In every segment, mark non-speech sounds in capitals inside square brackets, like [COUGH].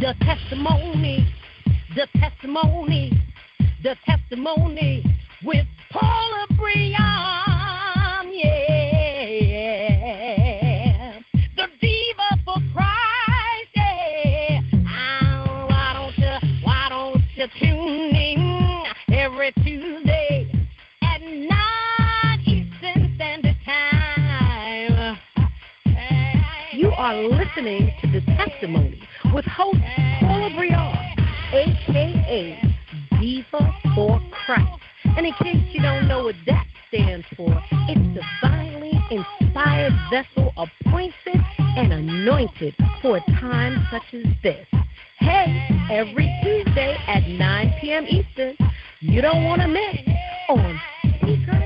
The testimony the testimony, the testimony with Paula Breon, yeah. The diva for Christ, yeah. Oh, why don't you, why don't you tune in every Tuesday at 9 Eastern Standard Time? You are listening to The Testimony with host Paula Breon aka Diva for Christ. And in case you don't know what that stands for, it's divinely inspired vessel appointed and anointed for a time such as this. Hey, every Tuesday at 9 p.m. Eastern, you don't want to miss on Spreaker.com.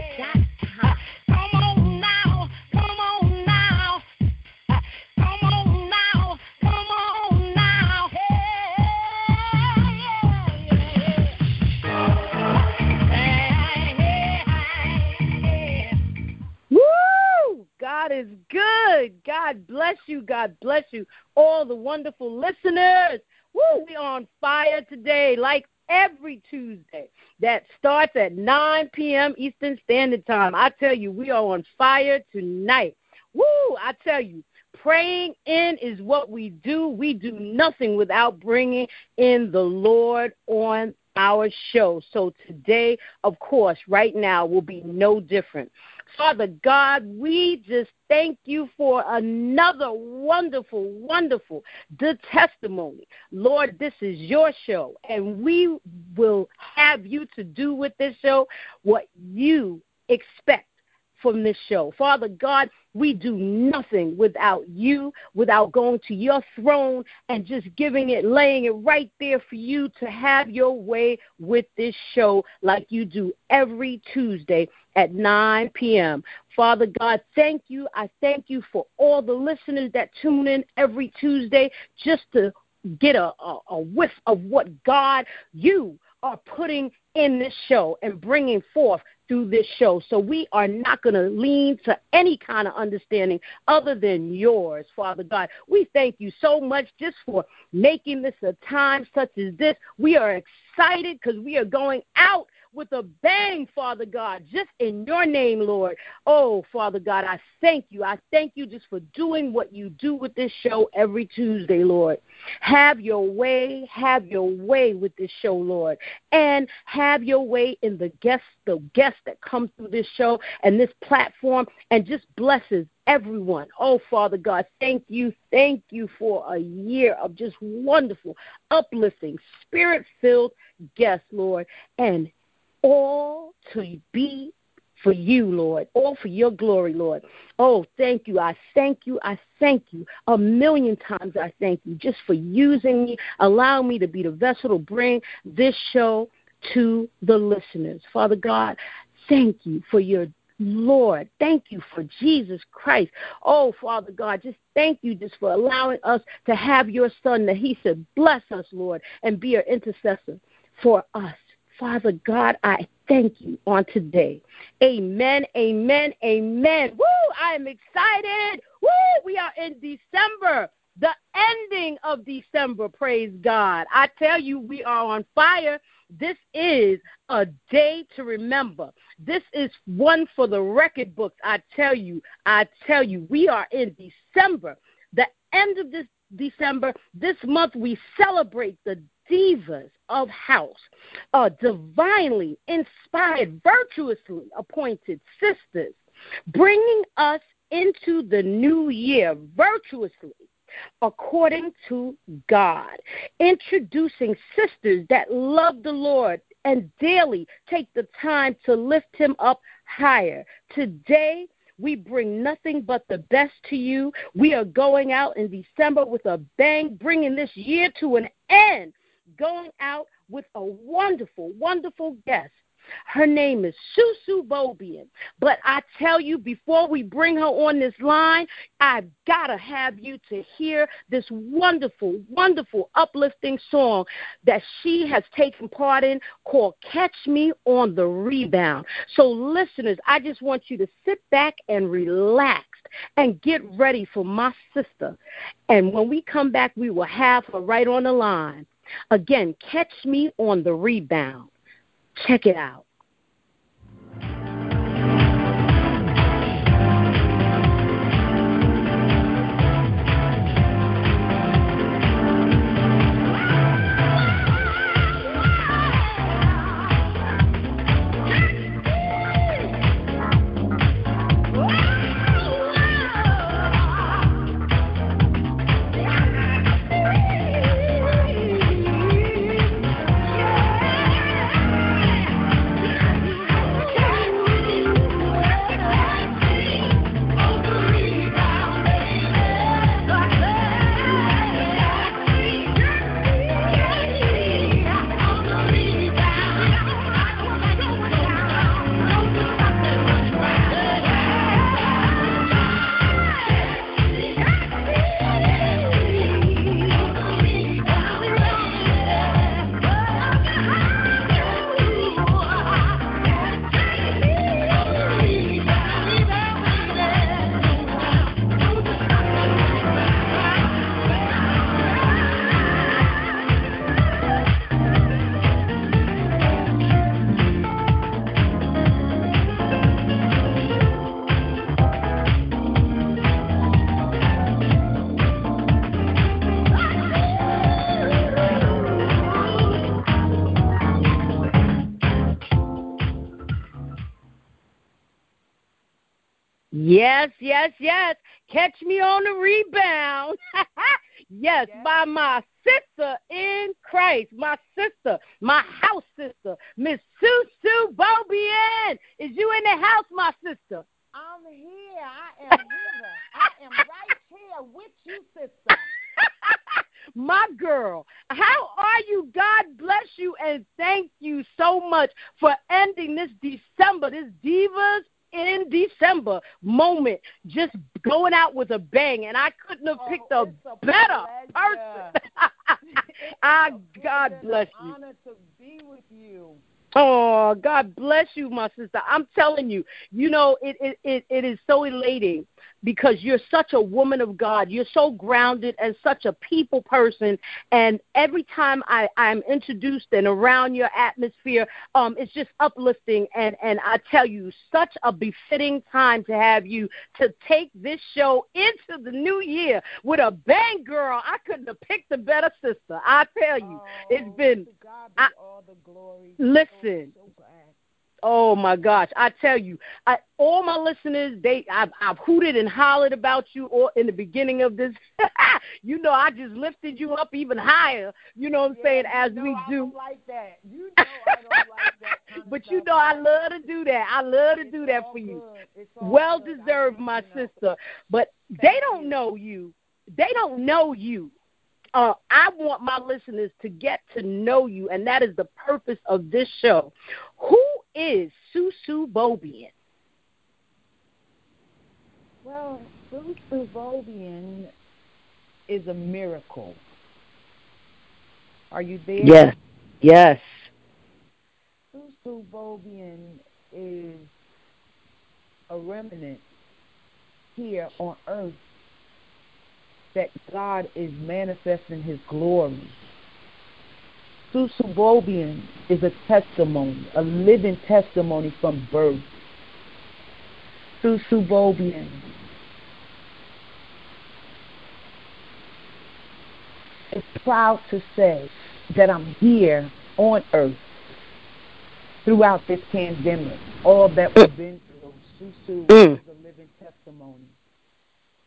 is good. God bless you. God bless you. All the wonderful listeners. Woo, we are on fire today, like every Tuesday. That starts at 9 p.m. Eastern Standard Time. I tell you, we are on fire tonight. Woo, I tell you, praying in is what we do. We do nothing without bringing in the Lord on our show. So today, of course, right now will be no different. Father God, we just thank you for another wonderful, wonderful the testimony. Lord, this is your show, and we will have you to do with this show what you expect from this show. Father God, we do nothing without you, without going to your throne and just giving it, laying it right there for you to have your way with this show like you do every Tuesday at 9 p.m. Father God, thank you. I thank you for all the listeners that tune in every Tuesday just to get a, a, a whiff of what God, you are putting in this show and bringing forth through this show. So we are not going to lean to any kind of understanding other than yours, Father God. We thank you so much just for making this a time such as this. We are excited because we are going out with a bang, Father God, just in your name, Lord. Oh, Father God, I thank you. I thank you just for doing what you do with this show every Tuesday, Lord. Have your way, have your way with this show, Lord. And have your way in the guests, the guests that come through this show and this platform and just blesses everyone. Oh, Father God, thank you, thank you for a year of just wonderful, uplifting, spirit filled guests, Lord. And all to be for you, Lord, all for your glory, Lord. Oh, thank you. I thank you. I thank you. A million times I thank you just for using me, allowing me to be the vessel to bring this show to the listeners. Father God, thank you for your Lord. Thank you for Jesus Christ. Oh, Father God, just thank you just for allowing us to have your son that he said, bless us, Lord, and be our intercessor for us. Father God, I thank you on today. Amen, amen, amen. Woo, I am excited. Woo, we are in December. the ending of December. Praise God. I tell you, we are on fire. This is a day to remember. This is one for the record books. I tell you, I tell you, we are in December. The end of this December, this month we celebrate the divas of house, uh, divinely inspired, virtuously appointed sisters, bringing us into the new year virtuously according to God, introducing sisters that love the Lord and daily take the time to lift him up higher. Today, we bring nothing but the best to you. We are going out in December with a bang, bringing this year to an end, going out with a wonderful, wonderful guest. Her name is Susu Bobian. But I tell you, before we bring her on this line, I've got to have you to hear this wonderful, wonderful, uplifting song that she has taken part in called Catch Me on the Rebound. So, listeners, I just want you to sit back and relax and get ready for my sister. And when we come back, we will have her right on the line. Again, catch me on the rebound. Check it out. Yes, yes. Catch me on the rebound. [LAUGHS] yes, yes, by my sister in Christ, my sister, my house sister, Miss Susu Bobian. Is you in the house, my sister? I'm here. I am here. I am right here with you, sister. [LAUGHS] my girl. How are you? God bless you and thank you so much for ending this December, this Divas in December moment, just going out with a bang, and I couldn't have oh, picked oh, a, a better person. [LAUGHS] I ah, God bless you. Honor to be with you. Oh, God bless you, my sister. I'm telling you, you know, it, it, it, it is so elating because you're such a woman of God. You're so grounded and such a people person. And every time I, I'm introduced and around your atmosphere, um, it's just uplifting. And, and I tell you, such a befitting time to have you to take this show into the new year with a bang, girl. I couldn't have picked a better sister. I tell you, oh, it's been. God be I, all the glory. Listen. So Oh my gosh! I tell you, I, all my listeners, they I've, I've hooted and hollered about you all in the beginning of this. [LAUGHS] you know, I just lifted you up even higher. You know what I'm yeah, saying? As we I do. Don't like that. You [LAUGHS] know I don't like that. But you know, I love to do that. I love to it's do that for you. Good. Well good. deserved, my know, sister. But Thank they don't you. know you. They don't know you uh, I want my listeners to get to know you, and that is the purpose of this show. Who is Susu Bobian? Well, Susu Bobian is a miracle. Are you there? Yes. Yes. Susu Bobian is a remnant here on earth that God is manifesting His glory. Susu Bobian is a testimony, a living testimony from birth. Susu Bobian. Is proud to say that I'm here on earth throughout this pandemic, all that we've been through. Susu Mm. is a living testimony.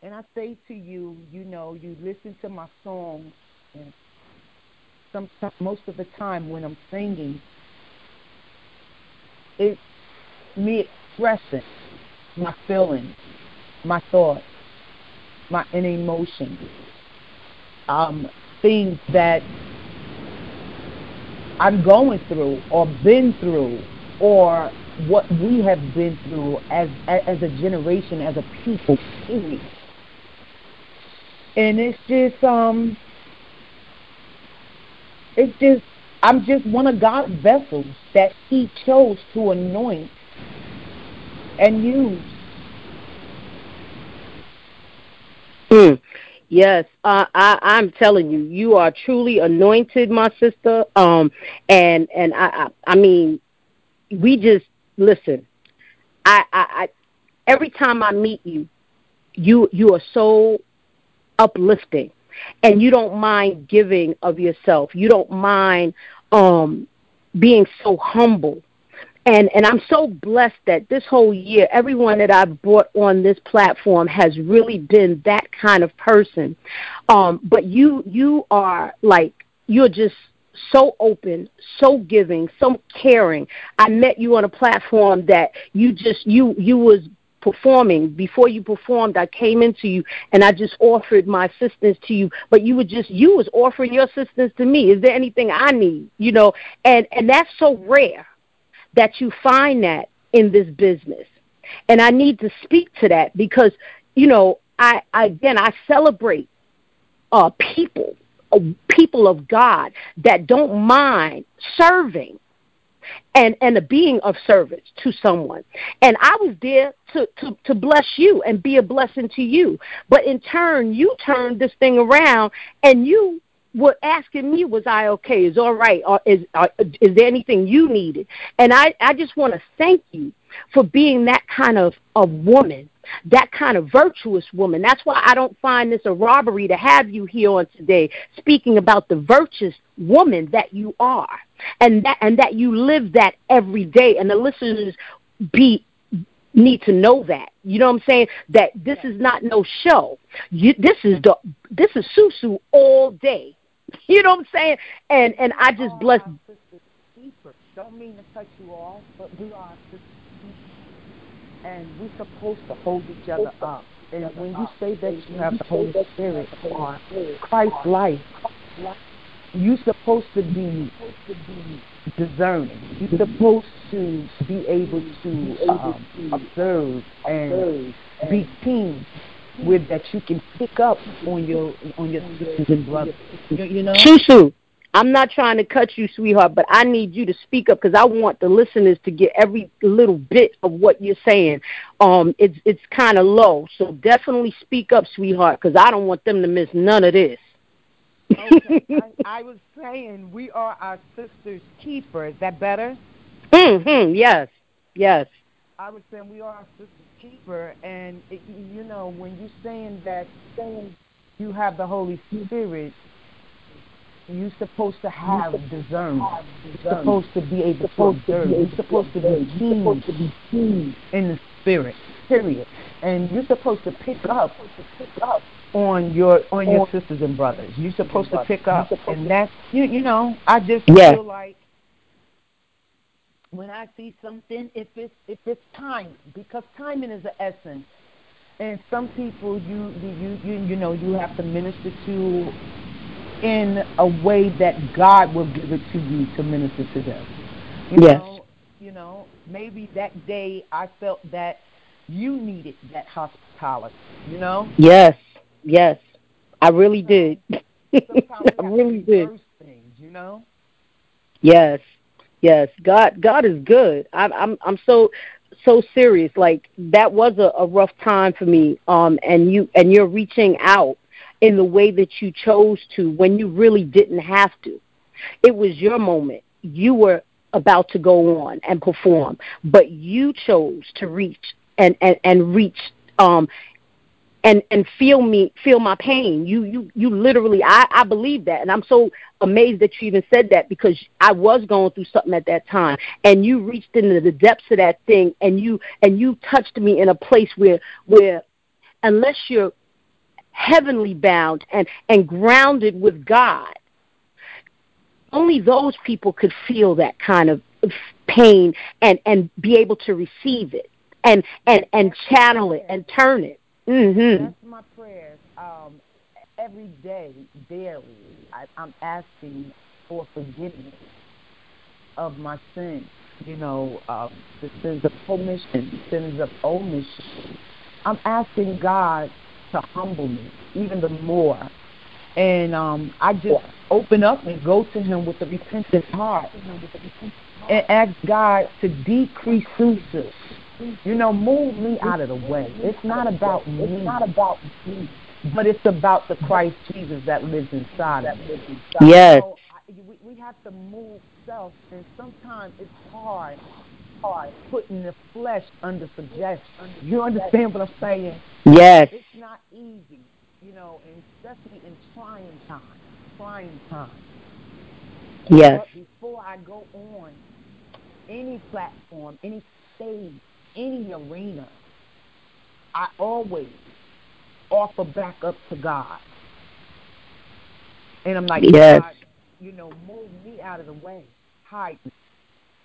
And I say to you, you know, you listen to my songs, and some, some most of the time when I'm singing, it's me expressing my feelings, my thoughts, my inner emotions, um, things that I'm going through or been through or what we have been through as as a generation, as a people, period. And it's just um it's just I'm just one of God's vessels that He chose to anoint and use. Mm. Yes, uh, I, I'm telling you, you are truly anointed, my sister. Um, and and I, I, I mean, we just listen. I, I, I, every time I meet you, you, you are so uplifting, and you don't mind giving of yourself. You don't mind um, being so humble and and I'm so blessed that this whole year, everyone that I've brought on this platform has really been that kind of person. Um, but you you are like you're just so open, so giving, so caring. I met you on a platform that you just you you was performing before you performed i came into you and i just offered my assistance to you. But you were just you was offering your assistance to me. Is there anything i need? You know and and that's so rare that you find that in this business. And I need to speak to that because, you know, I, I again I celebrate uh people, uh, people of God that don't mind serving and and a being of service to someone. And I was there to to to bless you and be a blessing to you. But in turn, you turned this thing around and you were asking me, was I okay? Is all right? Or is is there anything you needed? And I I just want to thank you for being that kind of a woman, that kind of virtuous woman. That's why I don't find this a robbery to have you here on today, speaking about the virtuous woman that you are, and that and that you live that every day. And the listeners be need to know that. You know what I'm saying? That this is not no show. You, this is the this is Susu all day. [LAUGHS] You know what I'm saying? And and I just bless. Sisters keepers. Don't mean to cut you off, but we are and we're supposed to hold each other up. And when you say that you have the Holy Spirit or Christ's life, you're supposed to be discerning. You're supposed to be able to um, observe and be keen with that you can pick up on your on your sisters and brothers. You, you know. Susu, I'm not trying to cut you, sweetheart, but I need you to speak up because I want the listeners to get every little bit of what you're saying. Um, it's it's kind of low, so definitely speak up, sweetheart, because I don't want them to miss none of this. okay, [LAUGHS] I, I was saying we are our sister's keeper. Is that better? Mm-hmm. Yes. Yes. I was saying we are our sister's keeper, and it, you know when you're saying that saying you have the Holy Spirit, you're supposed to have discernment. You're supposed to be able to observe. You're supposed to be keen in the spirit. Period. And you're supposed to pick up on your on your sisters and brothers. You're supposed to pick up, and that's you. You know, I just feel like when I see something, if it's if it's time, because timing is the essence. And some people you you you you know you have to minister to in a way that God will give it to you to minister to them. You Yes. know, you know, maybe that day I felt that you needed that hospitality. You know, Yes. Yes. I really did. [LAUGHS] I really did. things. You know. Yes, yes. God, God is good. I'm, I'm, I'm so, so serious. Like that was a, a rough time for me. Um, and you, and you're reaching out in the way that you chose to when you really didn't have to. It was your moment. You were about to go on and perform, but you chose to reach and and, and reach um and and feel me feel my pain. You you you literally i i believe that. And i'm so amazed that you even said that because i was going through something at that time. And you reached into the depths of that thing and you and you touched me in a place where where unless you're heavenly bound and and grounded with god only those people could feel that kind of pain and and be able to receive it and and and channel it and turn it mm-hmm. that's my prayers um every day daily I, i'm asking for forgiveness of my sins you know uh, the sins of commission sins of omission i'm asking god to humble me even the more and um, I just open up and go to Him with a repentant heart and ask God to decrease Susu. You know, move me out of the way. It's not about me. It's not about me. But it's about the Christ Jesus that lives inside of me. Yes. So we, we have to move self, and sometimes it's hard, hard putting the flesh under suggestion. You understand what I'm saying? Yes. It's not easy you know, and especially in trying times, trying times. Yes. But before I go on any platform, any stage, any arena, I always offer back up to God. And I'm like, yes. God, you know, move me out of the way. Hide me.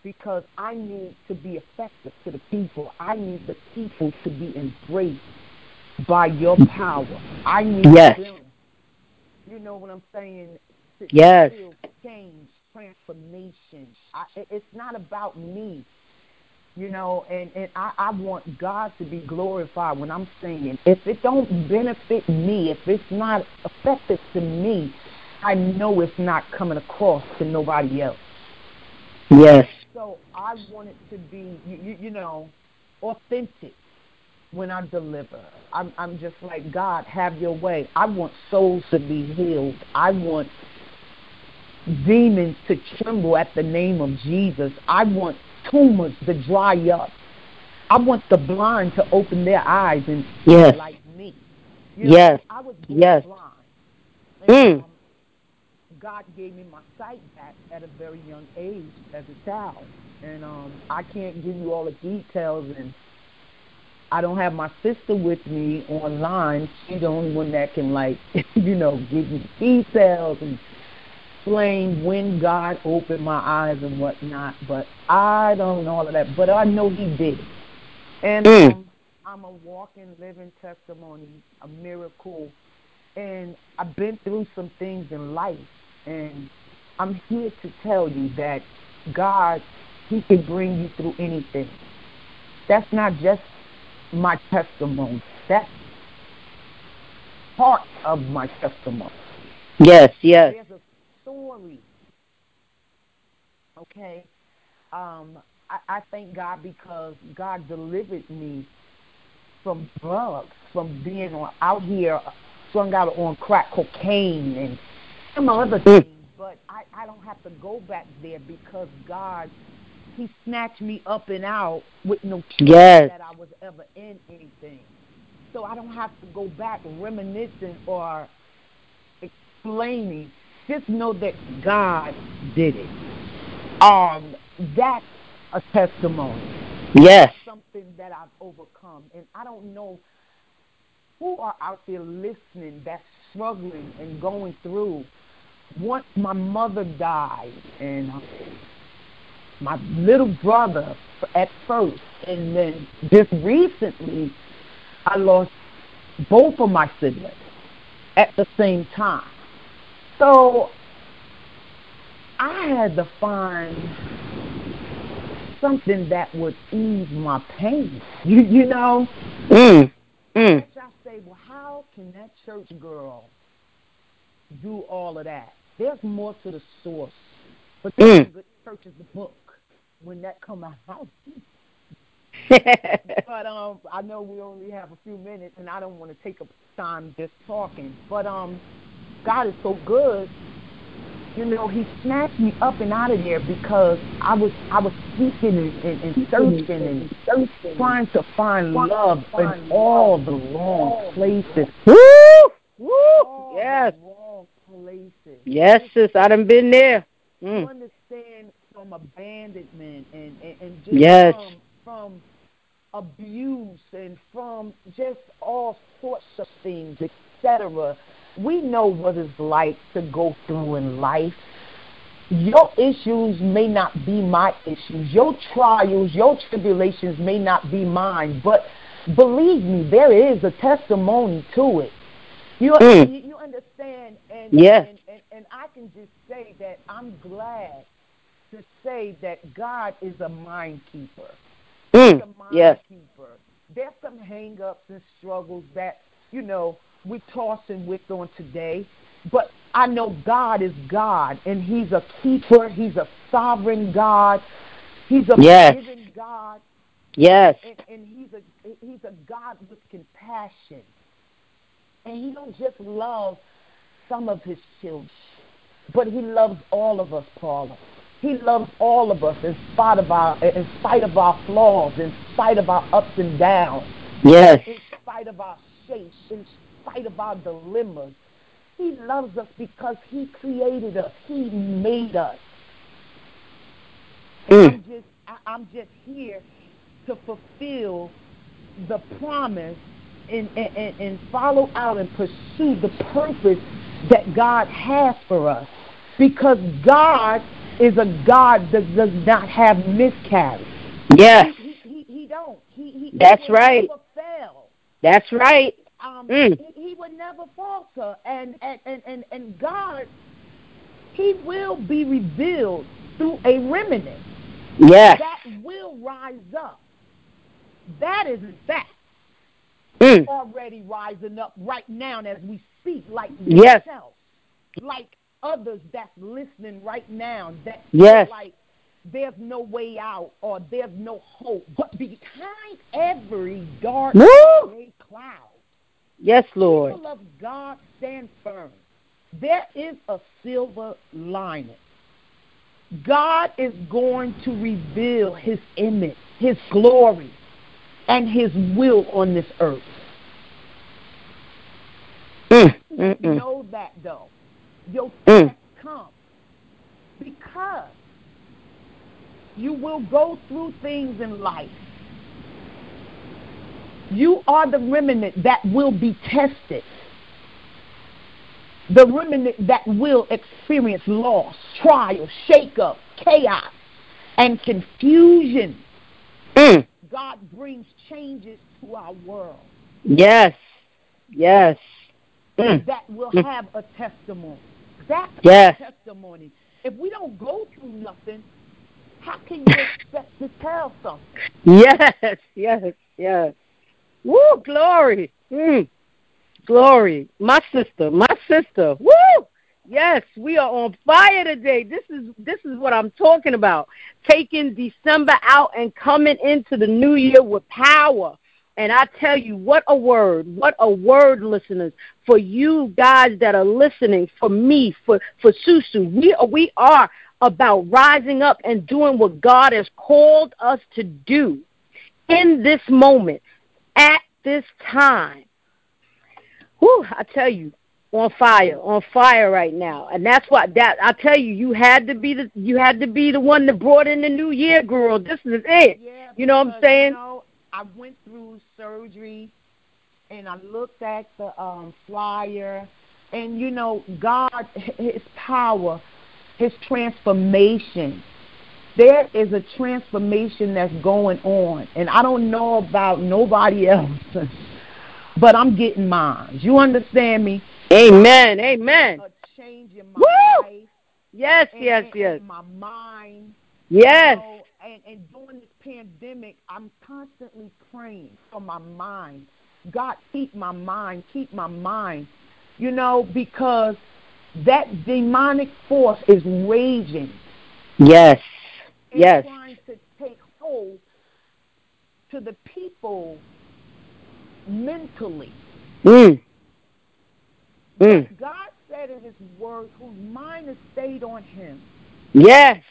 Because I need to be effective to the people. I need the people to be embraced by your power. I need yes. them. You know what I'm saying? To yes. change, transformation. I, it's not about me. You know, and, and I, I want God to be glorified when I'm singing. If it don't benefit me, if it's not effective to me, I know it's not coming across to nobody else. Yes. So I want it to be, you, you know, authentic when I deliver. I'm, I'm just like, God, have your way. I want souls to be healed. I want demons to tremble at the name of Jesus. I want tumors to dry up. I want the blind to open their eyes and yes. like me. You know, yes. I was yes. blind. And, mm. um, God gave me my sight back at a very young age as a child. And um, I can't give you all the details and I don't have my sister with me online. She's the only one that can like, [LAUGHS] you know, give me details and explain when God opened my eyes and whatnot. But I don't know all of that. But I know He did. And mm. um, I'm a walking, living testimony, a miracle. And I've been through some things in life, and I'm here to tell you that God, He can bring you through anything. That's not just my testimony. That's part of my testimony. Yes, yes. There's a story. Okay. Um, I, I thank God because God delivered me from drugs, from being on, out here strung out on crack cocaine and some other mm. things. But I, I don't have to go back there because God he snatched me up and out with no yes. that I was ever in anything. So I don't have to go back reminiscing or explaining. Just know that God did it. Um, that's a testimony. Yes. That's something that I've overcome. And I don't know who are out there listening that's struggling and going through. Once my mother died and my little brother at first, and then just recently, I lost both of my siblings at the same time. So I had to find something that would ease my pain. [LAUGHS] You, you know? Mm. Mm. I say, well, how can that church girl do all of that? There's more to the source. But mm. the church is the book when that come out. [LAUGHS] [LAUGHS] but um, I know we only have a few minutes, and I don't want to take up time just talking. But um, God is so good. You know, He snatched me up and out of there because I was I was seeking and, and, and searching and searching, trying to find love in all the wrong places. Woo! Woo! Yes. places. Yes, sis. I done been there. You Mm. understand from abandonment and, and, and just Yes. from, from abuse and from just all sorts of things, etc. We know what it's like to go through in life. Your issues may not be my issues. Your trials, your tribulations may not be mine. But believe me, there is a testimony to it. You, Mm. you, understand? And, Yes. and, and, and I can just say that I'm glad to say that God is a mind keeper. He's Mm. a mind Yes. keeper. There's some hang-ups and struggles that, you know, we're tossing with on today. But I know God is God, and He's a keeper. He's a sovereign God. He's a Yes. forgiving God, Yes. and, and He's a He's a God with compassion. And He don't just love some of His children, but He loves all of us, Paula. He loves all of us in spite of our in spite of our flaws, in spite of our ups and downs, Yes. in spite of our shapes, in spite of our dilemmas. He loves us because He created us. He made us. Mm. I'm just I, I'm just here to fulfill the promise and, and, and, and follow out and pursue the purpose that God has for us. Because God is a God that does not have miscarriage. Yes. He, he, he, he don't. He, he, That's he right. fail. That's right. Um, Mm. he, he would never falter. And, and, and, and, and God, he will be revealed through a remnant Yes. that will rise up. That is in fact Mm. already rising up right now as we speak, like Yes. yourself, like others that's listening right now that Yes. feel like there's no way out or there's no hope. But behind every dark gray cloud, Yes, Lord. people of God stand firm. There is a silver lining. God is going to reveal his image, his glory, and his will on this earth. Mm. Mm-mm. Know that though. Your Mm. test comes because you will go through things in life. You are the remnant that will be tested. The remnant that will experience loss, trial, shakeup, chaos, and confusion. Mm. God brings changes to our world Yes. Yes. Mm. that will Mm. have a testimony. That's Yes. testimony. If we don't go through nothing, how can you expect to tell something? Yes. Yes. Yes. Woo! Glory. Mm. Glory. My sister. My sister. Woo! Yes, we are on fire today. This is this is what I'm talking about. Taking December out and coming into the new year with power. And I tell you, what a word, what a word, listeners, for you guys that are listening, for me, for for Susu. We are, we are about rising up and doing what God has called us to do in this moment, at this time. Whew, I tell you, on fire, on fire right now. And that's what that I tell you, you had to be the you had to be the one that brought in the new year, girl. This is it. Yeah, You know what I'm saying? You know, I went through surgery, and I looked at the um, flyer, and you know, God, His power, His transformation. There is a transformation that's going on, and I don't know about nobody else, [LAUGHS] but I'm getting mine. You understand me? Amen. Amen. A change in my Woo! life, Yes, and, yes, and- yes. and my mind. Yes. You know, and, and during this pandemic, I'm constantly praying for my mind. God, keep my mind, keep my mind. You know, because that demonic force is raging Yes. Yes. trying to take hold to the people mentally. Mm. Mm. God said in his word, whose mind is stayed on him, Yes.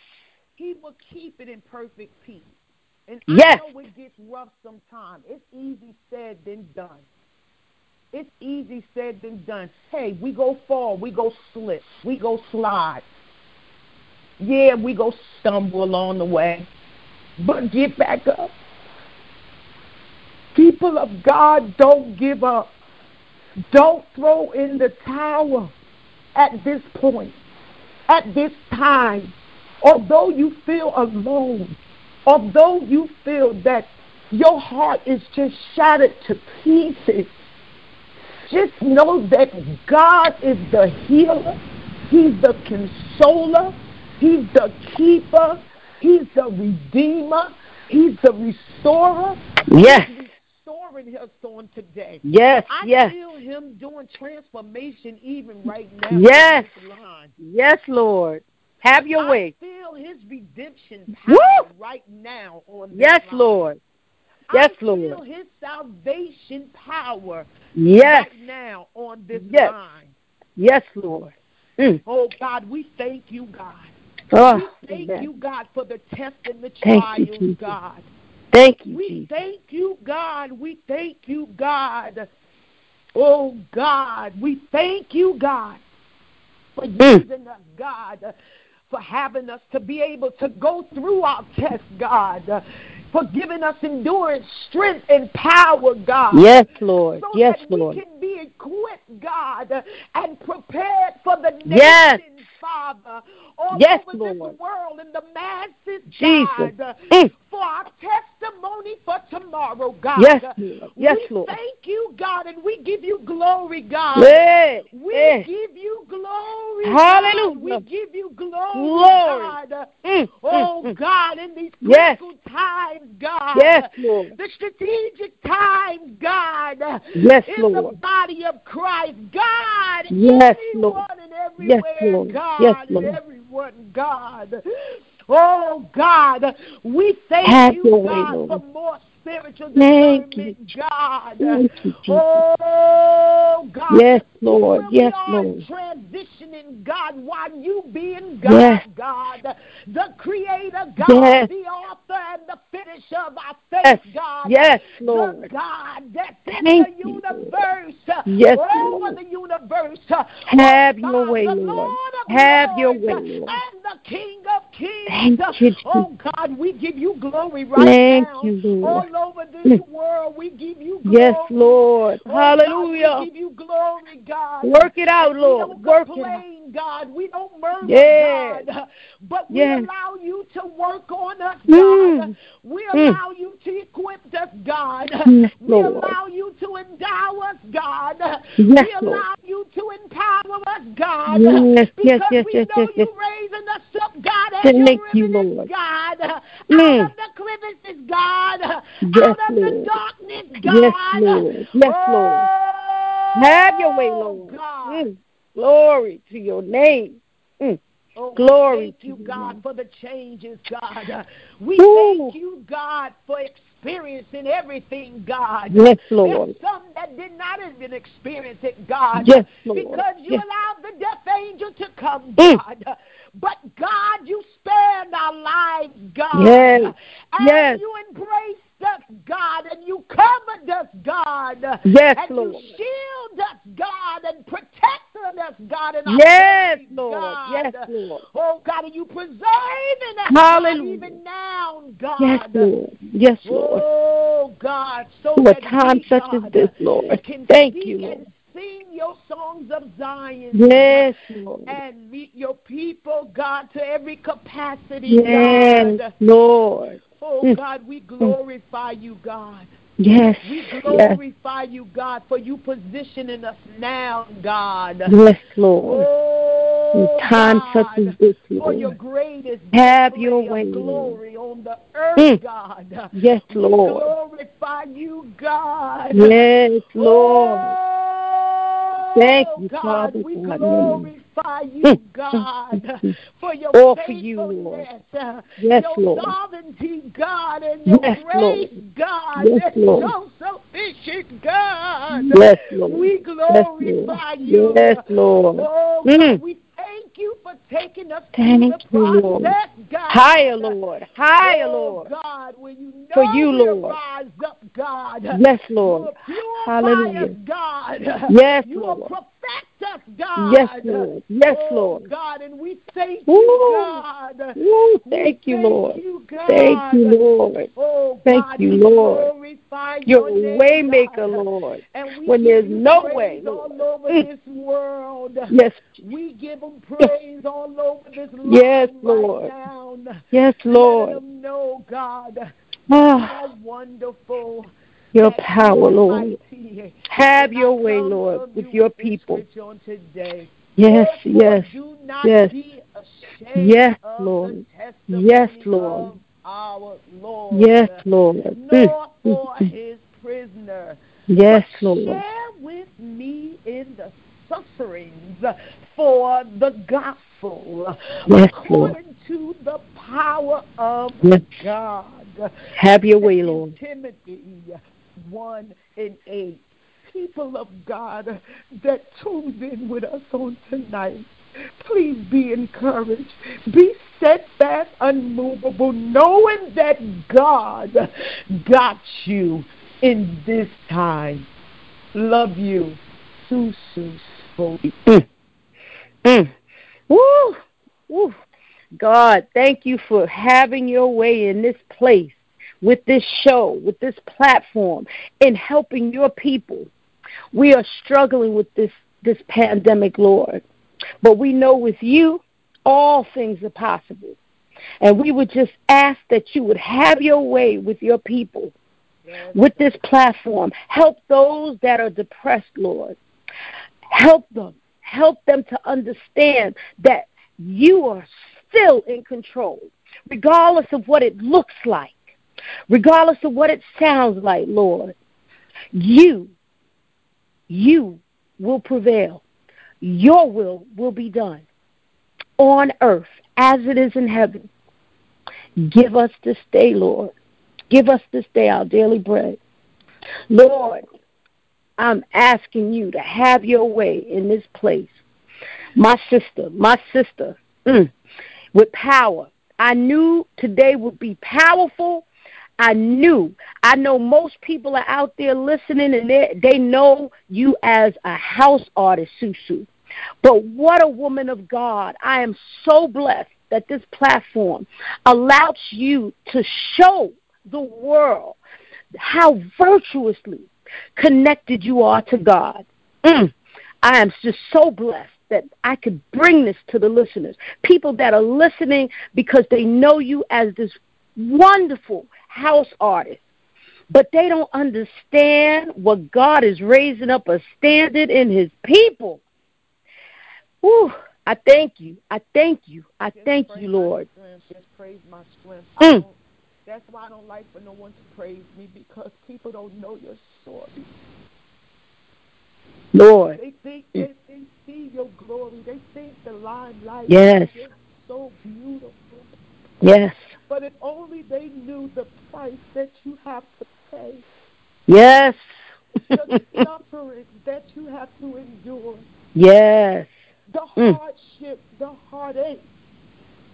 he will keep it in perfect peace. And Yes. I know it gets rough sometimes. It's easy said than done. It's easy said than done. Hey, we go fall, we go slip, we go slide. Yeah, we go stumble along the way. But get back up. People of God, don't give up. Don't throw in the towel at this point, at this time. Although you feel alone, although you feel that your heart is just shattered to pieces, just know that God is the healer. He's the consoler. He's the keeper. He's the redeemer. He's the restorer. Yes. He's restoring us on today. Yes. I Yes. feel him doing transformation even right now. Yes. Yes, Lord. Have your I way. feel his redemption Woo! power right now on this line. Yes, line. Lord. Yes, I feel Lord. his salvation power Yes. right now on this Yes. line. Yes, Lord. Mm. Oh God, we thank you, God. Oh, we thank you, God, for the test and the Thank you, trials, Jesus. God. Thank you, We Jesus. thank you, God. We thank you, God. Oh, God. We thank you, God, for Mm. using us, God, for having us to be able to go through our test, God, for giving us endurance, strength, and power, God. Yes, Lord. So Yes, that Lord. we can be equipped, God, and prepared for the nations, Yes. Father, all Yes, over Lord. this world and the masses, Jesus. God, Mm. for our testimony for tomorrow, God. Yes, Lord. Yes, we Lord. thank you, God, and we give you glory, God. Hey, We hey. give you glory. Hallelujah. God. We give you glory, Glory. God. Mm, Oh, mm, mm. God, in these Yes. critical times, God. Yes, Lord. The strategic times, God. Yes, in the Lord. body of Christ, God. Yes, Lord. and Yes, everywhere, Lord. God. Yes, and Lord. everyone, God. Oh, God, we thank Have you, way, God, Lord. for more spiritual Thank you, discernment, God. Thank you, Jesus. Oh, God. Yes, Lord. where Yes, we are Lord. transitioning, God, while you being God, Yes. God, the creator, God, Yes. the author and the finisher of our faith, Yes. God. Yes, The Lord. God that's in Thank the you, universe, Yes, over Lord. the universe. Oh, Have oh, your way, the Lord. Lord Have your way, Lord. and the King of. Thank you, oh, God, we give you glory right Thank now. you, Lord. All over this Mm. world, we give you glory. Yes, Lord. Oh, God, Hallelujah. we give you glory, God. Work it out, Lord. We don't Work it out. complain, God. We don't murmur, Yes. God. But we Yes. allow you to work on us, Mm. God. We Mm. allow you to equip us, God. Yes, we Lord. allow you to endow us, God. Yes, we allow Lord. you to empower us, God. Yes, because yes, yes, we yes, know yes, yes. you raising us up, God, your you, Lord. God. Out Mm. of the crevices, God. Yes, out of the Lord. darkness, Yes, God. Lord. Yes, Lord. Oh, Have your way, Lord. God. Mm. Glory to your name. Mm. Oh, Glory thank to you, God, for the changes, God. We Woo. thank you, God, for experiencing everything, God. Yes, Lord. There's some that did not even experience it, God. Yes, Lord. Because you Yes. allowed the death angel to come, Mm. God. But God, you spared our lives, God. Yes. And Yes. you embraced us, God, and you covered us, God. Yes, and Lord. you shield us, God, and protected us, God, our Yes, Lord. God. Yes, Lord. Oh, God, and you preserving us, Hallelujah. even now, God. Yes, Lord. Yes, Lord. Oh, God, so For a that time we, such God, as this, Lord. Thank you, Lord. and sing your songs of Zion. Yes, Lord. And meet your people, God, to every capacity, Yes, God. Lord. Oh, Mm. God, we glorify you, God. Yes. We Yes. glorify you, God, for you positioning us now, God. Yes, Lord. Oh, In time God, such as this, for your Lord. greatest Have your way, glory on the earth, Mm. God. Yes, Lord. We Lord. glorify you, God. Yes, Lord. Oh, Thank you, God, Father we God. glorify you, Mm. God, for your All for you, Lord. faithfulness, uh, Yes, your Lord. sovereignty, God, and your Yes, grace, Lord. God. Yes, Lord. so, so sufficient God. Yes, Lord. We glorify yes, you. Yes, Lord. Oh, Mm. we thank you for taking us Thank through you, the Lord. God. Higher, Lord. Higher, oh, Lord. God, when you know For you, Lord. rise up, God. Yes, Lord. Hallelujah. God. Yes, you Lord. perfect us, God. Yes, Lord. Yes, oh, Lord. God, and we thank Woo. you, God. We thank you, Lord. you, God. Thank you, Lord. Oh, Thank God, you, Lord. You're your waymaker. Lord. And we When there's no way, all over Mm. this world. Yes, We give them praise all over this line Yes, Lord. now. yes, Lord. them know, God, Ah, you are wonderful. Your power, Lord. Have your way, Lord, with your people. scripture on today. Yes, yes. Yes. Yes, Lord. Yes, Lord. Lord. Yes, Lord. Mm, Nor mm, for mm. his prisoner. Yes, Lord. share with me in the sufferings for the gospel Yes, Lord. according to the power of Yes. God. Have your way, Lord. Timothy 1 and 8. People of God that tuned in with us on tonight, please be encouraged. Be steadfast, unmovable, knowing that God got you in this time. Love you. Susu Spoody. Mm. Mm. Woo! Woo! God, thank you for having your way in this place, with this show, with this platform, in helping your people. We are struggling with this, this pandemic, Lord. But we know with you, all things are possible. And we would just ask that you would have your way with your people, with this platform. Help those that are depressed, Lord. Help them. Help them to understand that you are still in control, regardless of what it looks like, regardless of what it sounds like, Lord. You, you will prevail. Your will will be done on earth as it is in heaven. Give us this day, Lord. Give us this day our daily bread. Lord, I'm asking you to have your way in this place. My sister, my sister, mm, with power. I knew today would be powerful. I knew. I know most people are out there listening and they, they know you as a house artist, Susu. But what a woman of God. I am so blessed that this platform allows you to show the world how virtuously connected you are to God. Mm. I am just so blessed that I could bring this to the listeners. People that are listening because they know you as this wonderful house artist. But they don't understand what God is raising up a standard in his people. Whew. I thank you. I thank you. I Just thank you, Lord. Just praise my strength. Mm. that's why I don't like for no one to praise me because people don't know your story. Lord. They think they, they see your glory. They think the limelight Yes. is so beautiful. Yes. But if only they knew the price that you have to pay, Yes. the [LAUGHS] suffering that you have to endure, yes. the Mm. hardship, the heartache,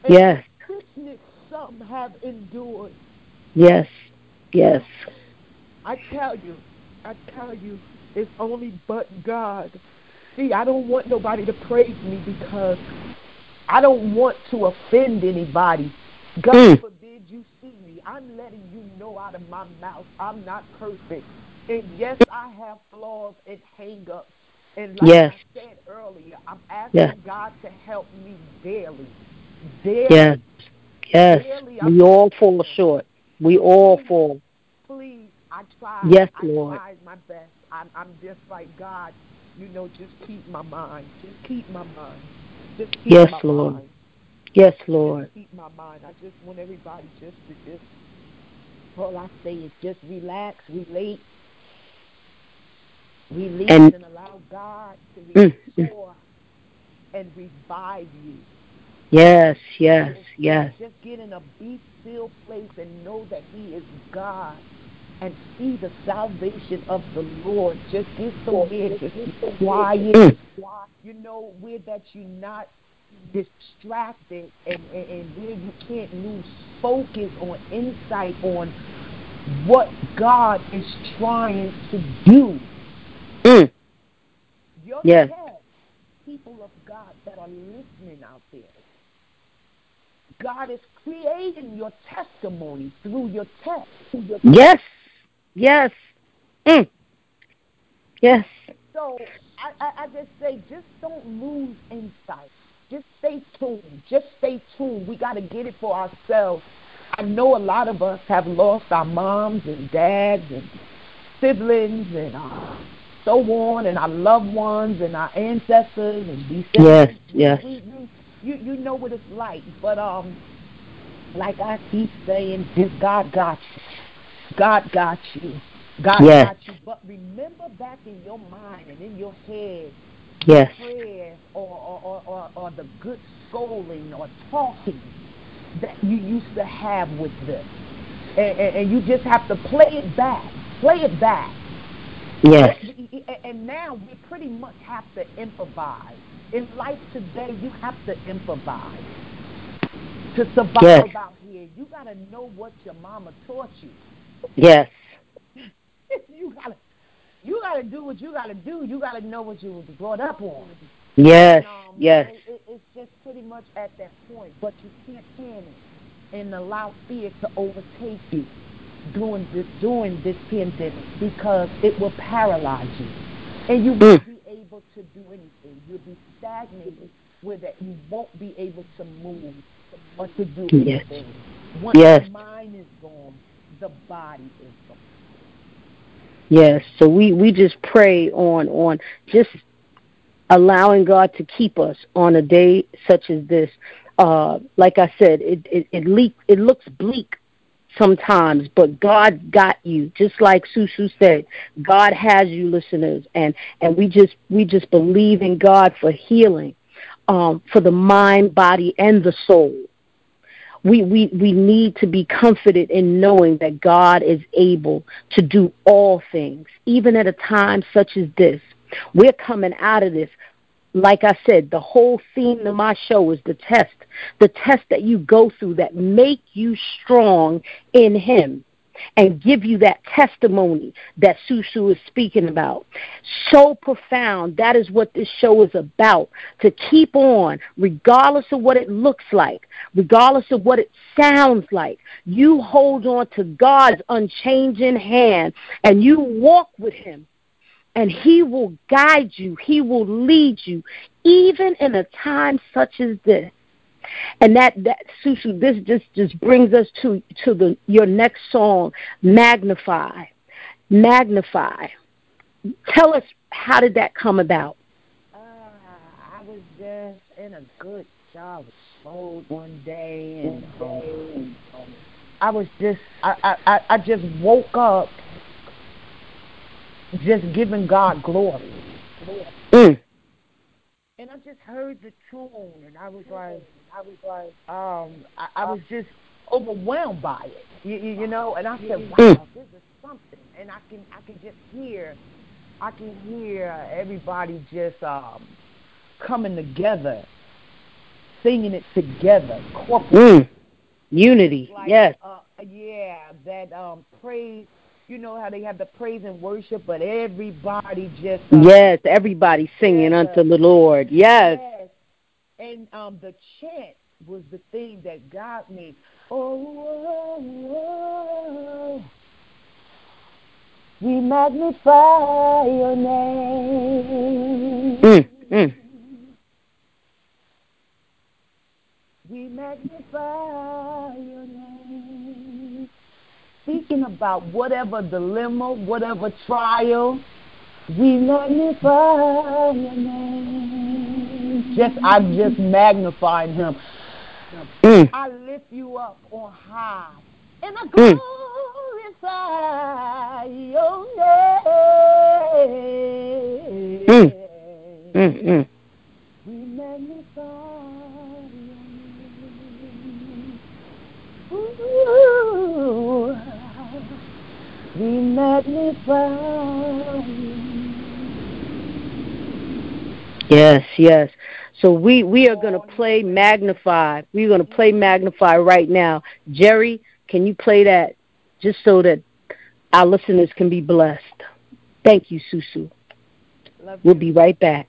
and Yes. the sickness some have endured. Yes. Yes. I tell you, I tell you, it's only but God. See, I don't want nobody to praise me because I don't want to offend anybody. God Mm. forbid you. I'm letting you know out of my mouth I'm not perfect. And yes, I have flaws and hang ups. And like Yes. I said earlier, I'm asking Yes. God to help me daily. Daily. Yes. Yes. Daily, We all fall short. We all fall. please, I tried. Yes, I Lord. tried my best. I'm, I'm just like God. You know, just keep my mind. Just keep my mind. Just keep Yes, my Lord. mind. Yes, Lord. Just keep my mind. I just want everybody just to just. All I say is just relax, relate, release, And- and, allow God to Mm, mm. restore and revive you. Yes. Yes. Just- Yes. Just get in a be still place and know that He is God. and see the salvation of the Lord. Just get somewhere, just be quiet. Mm. You know, where that you're not distracted and, and, and where you can't lose focus or insight on what God is trying to do. Mm. Your Yes. test, people of God that are listening out there, God is creating your testimony through your test. Through your Yes. Yes. Mm. Yes. So I, I, I just say, just don't lose insight. Just stay tuned. Just stay tuned. We got to get it for ourselves. I know a lot of us have lost our moms and dads and siblings and uh, so on, and our loved ones and our ancestors and descendants. Yes, yes. We, we, you you know what it's like, but um, like I keep saying, just God got you. God got you. God Yes. got you. But remember back in your mind and in your head Yes. prayers or, or, or, or, or the good scolding or talking that you used to have with them. And, and, and you just have to play it back. Play it back. Yes. And now we pretty much have to improvise. In life today, you have to improvise. To survive Yes. out here, you got to know what your mama taught you. Yes. You gotta do what you gotta do. You gotta know what you was brought up on. Yes. And, um, Yes. It, it, it's just pretty much at that point. But you can't panic and allow fear to overtake you during this during this pandemic because it will paralyze you, and you won't Mm. be able to do anything. You'll be stagnated where that you won't be able to move or to do Yes. anything. Once Yes. the mind is gone, the body. Yes. So we we just pray on on just allowing God to keep us on a day such as this. Uh, like I said, it it it, leak, it looks bleak sometimes, but God got you. Just like Susu said, God has you, listeners, and and we just we just believe in God for healing, um, for the mind, body, and the soul. We, we, we need to be comforted in knowing that God is able to do all things, even at a time such as this. We're coming out of this. Like I said, the whole theme of my show is the test, the test that you go through that make you strong in Him and give you that testimony that Susu is speaking about. So profound. That is what this show is about. To keep on, regardless of what it looks like, regardless of what it sounds like. You hold on to God's unchanging hand and you walk with Him. And he will guide you. He will lead you, even in a time such as this. And that that Susu, this just just brings us to to the your next song, magnify, magnify. Tell us how did that come about? Uh, I was just in a good job mode one day, and um, I was just I, I I just woke up just giving God glory. Mm. And I just heard the tune, and I was like, I was like, um, I, I was just overwhelmed by it, you, you, you know. And I said, wow, Mm. this is something. And I can, I can just hear, I can hear everybody just um, coming together, singing it together, corporately. Mm. Unity. Like, yes. uh, yeah, that um, praise. You know how they have the praise and worship, but everybody just uh, Yes, everybody singing Yeah. unto the Lord. Yes. And um, the chant was the thing that got me. Oh, oh, oh. we magnify your name. Mm. Mm. We magnify your name. Speaking about whatever dilemma, whatever trial, we magnify your name. Just I'm just magnifying him. Mm. I lift you up on high. And I Mm. glorify your name. Mm. Mm. Mm. We magnify. Ooh. We magnify. Yes, yes. So we we are going to play Magnify. We're going to play Magnify right now. Jerry, can you play that just so that our listeners can be blessed? Thank you, Susu. We'll be right back.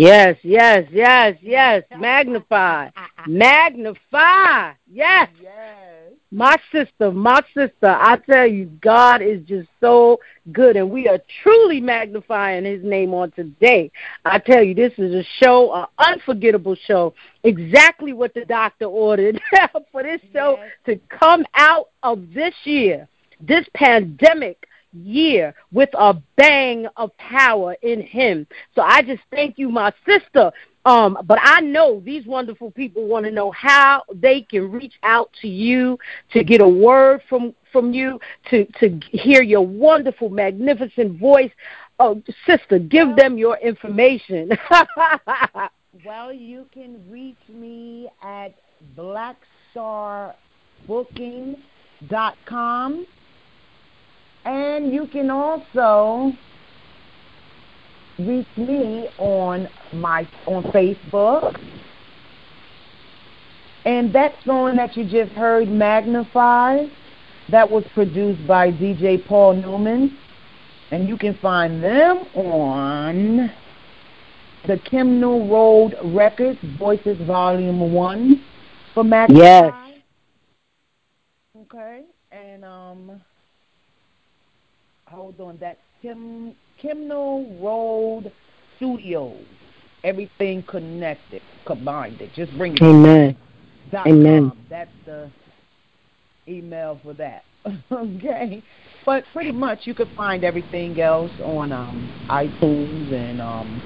Yes, yes, yes, yes. Magnify. Magnify. Yes. Yes. My sister, my sister, I tell you, God is just so good, and we are truly magnifying His name on today. I tell you, this is a show, an unforgettable show, exactly what the doctor ordered [LAUGHS] for this show Yes. to come out of this year, this pandemic year with a bang of power in him. So I just thank you, my sister. Um, but I know these wonderful people want to know how they can reach out to you to get a word from from you, to to hear your wonderful, magnificent voice. Oh, sister, give them your information. [LAUGHS] Well, you can reach me at blackstar.booking.com. And you can also reach me on my on Facebook. And that song that you just heard, Magnify, that was produced by DJ Paul Newman. And you can find them on the Kimnell Road Records, Voices Volume 1 for Magnify. Yes. Okay. And um hold on, that's Kim Kimnell Road Studios. Everything connected, combined it. Just bring it Amen. dot Amen. com. That's the email for that. [LAUGHS] okay. But pretty much you could find everything else on um iTunes and um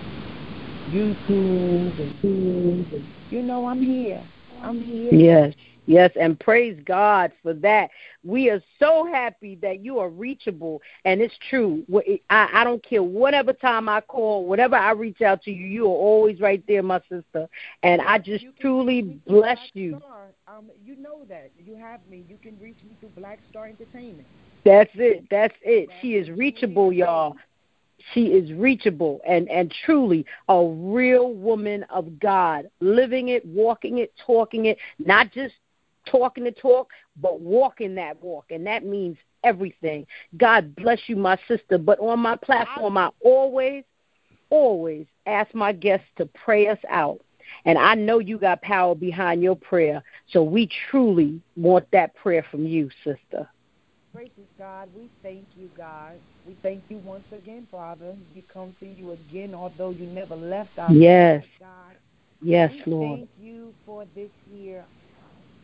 YouTube and and you know I'm here. I'm here. Yes, yes, and praise God for that. We are so happy that you are reachable, and it's true. I, I don't care whatever time I call, whatever I reach out to you, you are always right there, my sister. And I just truly reach me through bless you. Star. Um, you know that. You have me. You can reach me through Black Star Entertainment. That's it. That's it. She is reachable, y'all. she is reachable and and truly a real woman of God, living it, walking it, talking it, not just talking the talk, but walking that walk, and that means everything. God bless you, my sister. But on my platform, I always, always ask my guests to pray us out. And I know you got power behind your prayer, so we truly want that prayer from you, sister. Gracious God, we thank you, God. We thank you once again, Father. We come to you again, although you never left us. Yes. God. Yes, we Lord. Thank you for this year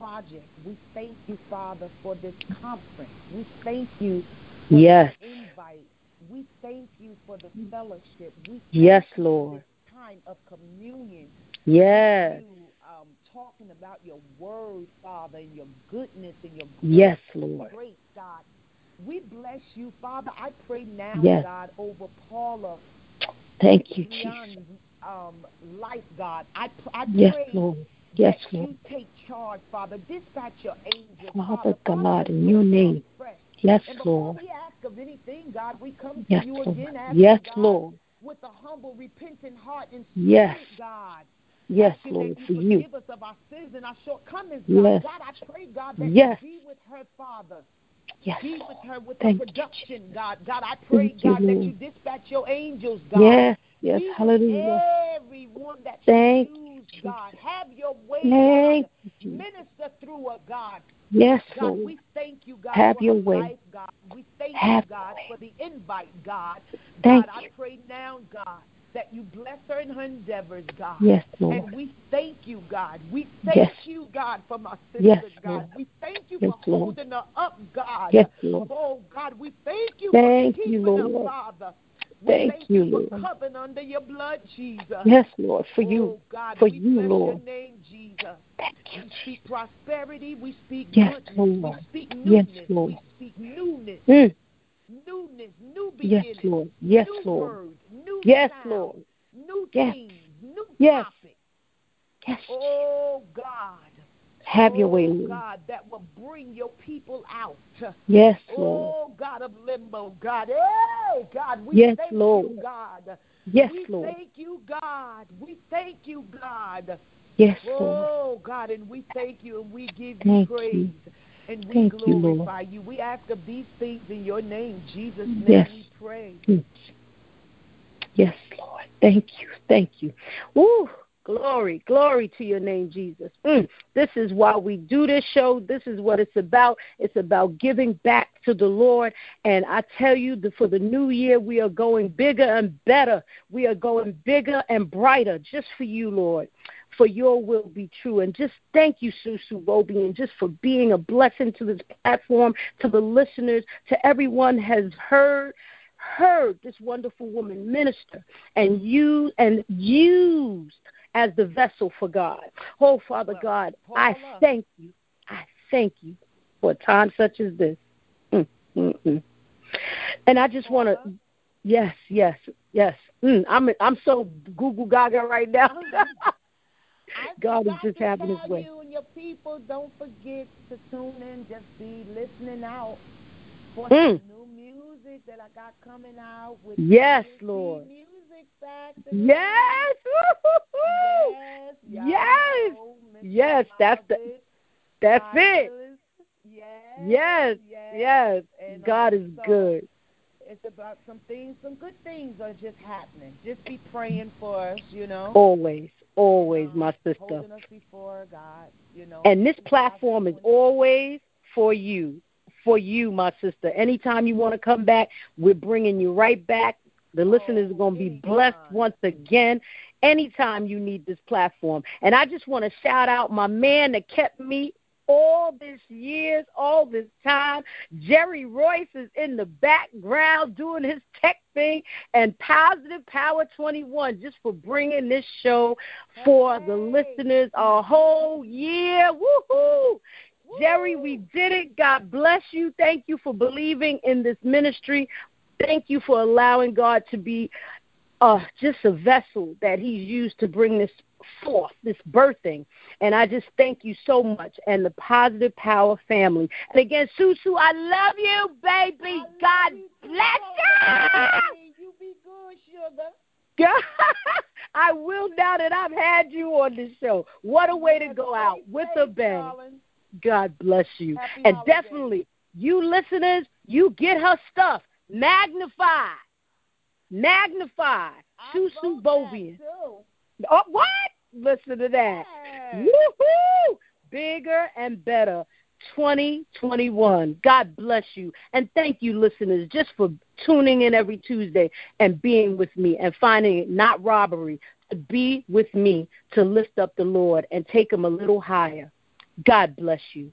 project. We thank you, Father, for this conference. We thank you for yes. the invite. We thank you for the fellowship. We yes, you Lord. this time of communion. Yes. You, um, talking about your word, Father, and your goodness and your yes, Lord. great God. We bless you, Father. I pray now, yes. God, over Paula. Thank you, Jesus. Um, life, God. I, I yes, Lord. Yes, Lord. you take charge, Father. Dispatch your angels, Father. God, in your name. Yes, Lord. we ask of anything, God, we come to yes, you Lord. yes, God, Lord. with a humble, repentant heart and spirit, yes. God. Yes, Lord, you for forgive you. us of our sins and our shortcomings, yes. God. God, I pray, God, that yes. you be with her, Father. Yes, be with her with Thank her production, you, God. God, I pray, Thank God, you, that you dispatch your angels, God. Yes, yes, hallelujah. everyone that Thank you use, God. Have your way, Thank God. you. Minister through her, God. Yes, God, Lord. we thank you, God, Have for your way. life, God. We thank Have you, God, for the invite, God. Thank God, I pray now, God, that you bless her in her endeavors, God. Yes, Lord. And we thank you, God. We thank Yes. you, God, for my sister, Yes, God. Lord. We thank you Yes, for Lord. holding her up, God. Yes, Lord. Oh, God, we thank you Thank for you, keeping her, Lord. Father. Thank you, for Lord. covering under your blood, Jesus. Yes, Lord, for oh, you. God, for you, Lord. name, Jesus. Thank you, We speak prosperity. We speak Yes, goodness. Lord. We speak Yes. Lord. We speak newness. Mm. Newness. New Yes. Lord. Yes, new Lord. words. New Yes, sound, Lord. New Yes. things. New Yes. topics. Yes. Oh, God. Have your oh, way, Lord. God, that will bring your people out. Yes, oh, Lord. Oh, God of limbo, God. Hey, God, we Yes, thank Lord. you, God. Yes, Lord. we Lord. thank you, God. We thank you, God. Yes, Lord. Oh, God, and we thank you and we give you Thank praise you. and we Thank you, Lord. glorify you, We ask of these things in your name. Jesus' name Yes. we pray. Yes, Lord. Thank you. Thank you. Woo. Glory, glory to your name, Jesus. Mm. This is why we do this show. This is what it's about. It's about giving back to the Lord. And I tell you, that for the new year, we are going bigger and better. We are going bigger and brighter just for you, Lord. For your will be true. And just thank you, Susu Roby, and just for being a blessing to this platform, to the listeners, to everyone has heard heard this wonderful woman minister and you and used as the vessel for God. Oh, Father God. I thank you. I thank you for a time such as this. Mm, mm, mm. And I just want to, yes, yes, yes. Mm, I'm I'm so Google Gaga right now. [LAUGHS] [LAUGHS] God is just having His way. you and your people, don't forget to tune in. Just be listening out for Mm. some new music that I got coming out with Yes, Lord. Music. Yes, Yes. Yes. Yes, that's the- that's it. Yes. Yes, Yes. yes. God is good. It's about some things, some good things are just happening. Just be praying for us, you know. Always, always, um, my sister. Holding us before God, you know. And this platform is always for you, for you, my sister. Anytime you want to come back, we're bringing you right back. The listeners are going to be blessed once again. Anytime you need this platform. And I just want to shout out my man that kept me all this years, all this time. Jerry Royce is in the background doing his tech thing, and Positive Power 21 just for bringing this show for the listeners a whole year. Woohoo! Jerry, we did it. God bless you. Thank you for believing in this ministry. Thank you for allowing God to be uh, just a vessel that He's used to bring this forth, this birthing. And I just thank you so much and the Positive Power family. And again, Susu, I love you, baby. Love God you bless you. You be good, sugar. [LAUGHS] I will now that I've had you on the show. What a way to go out with a bang. God bless you. And definitely, you listeners, you get her stuff. Magnify. Magnify. Susu Bobian. Oh, what? Listen to that. Yes. Woohoo! Bigger and better. 2021. God bless you. And thank you, listeners, just for tuning in every Tuesday and being with me and finding it not robbery to be with me to lift up the Lord and take him a little higher. God bless you.